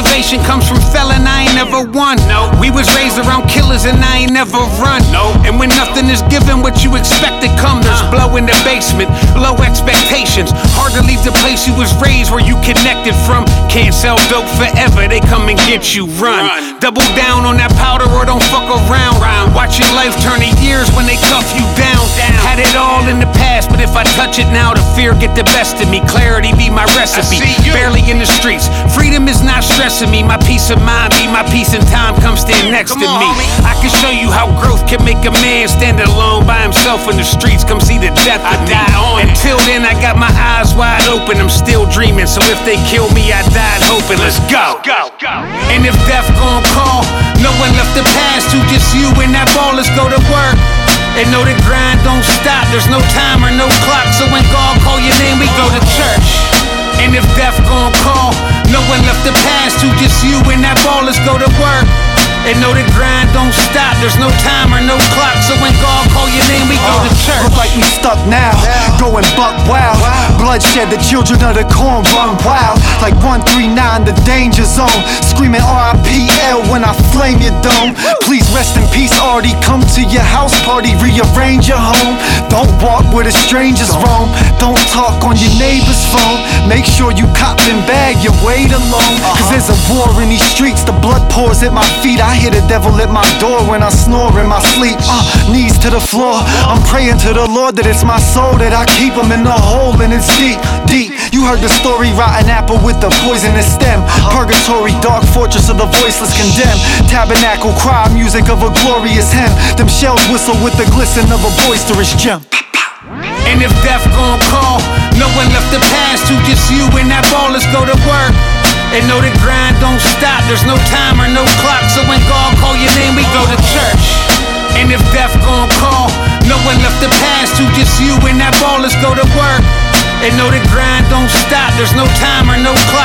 motivation comes from felon. I ain't never won. No. We was raised around killers and I ain't never run. No. And when nothing is given, what you expect to come, there's Uh. blow in the basement, low expectations. Hard to leave the place you was raised where you connected from. Can't sell dope forever. They come and get you. Run. Run. Double down on that powder or don't fuck around. Round. Watch your life turn to years when they cuff you down. Down. Had it all in the past, but if I touch it now, the fear get the best of me. Clarity be my recipe. Barely in the streets. Freedom is not stressing me. My peace of mind be my peace in time. Come stand next Come to on, me. homie. I can show you how growth can make a man stand alone by himself in the streets. Come see the death I of me. die on. Until then, I got my eyes wide open. I'm still dreaming. So if they kill me, I died hoping. Let's go. Go, go. And if death gon' call, no one left the past to just you and that ball. Let's go to work. And know the grind don't stop. There's no time or no clock. So when God call your name, we go to church. And if death gon' call, one left the past to just you and that ball. Let's go to work. And know the grind don't stop. There's no time or no clock. So when God call your name, we go to uh, church. Look like we stuck now, going buck wild. Bloodshed, the children of the corn run wild. Like 139, the danger zone. Screaming RIPL when I flame your dome. Please rest in peace, already Come to your house party, rearrange your home. Don't walk where the strangers roam. Don't talk on your neighbor's phone. Make sure you cop and bag your weight alone. Cause there's a war in these streets, the blood pours at my feet. I hear the devil at my door when I snore in my sleep. Uh, knees to the floor. I'm praying to the Lord that it's my soul that I keep him in the hole and it's deep, deep. You heard the story, rotten apple with the poisonous stem. Purgatory, dark fortress of the voiceless condemned. Tabernacle, cry, music of a glorious hymn. Them shells whistle with the glisten of a boisterous gem. And if death gon' call, no one left the past to just you and that ball. Let's go to work. And know the grind don't stop. There's no time or no clock. So when God call your name, we go to church. And if death gon' call, no one left the past to just you and that ball. Let's go to work. And know the grind don't stop. There's no time or no clock.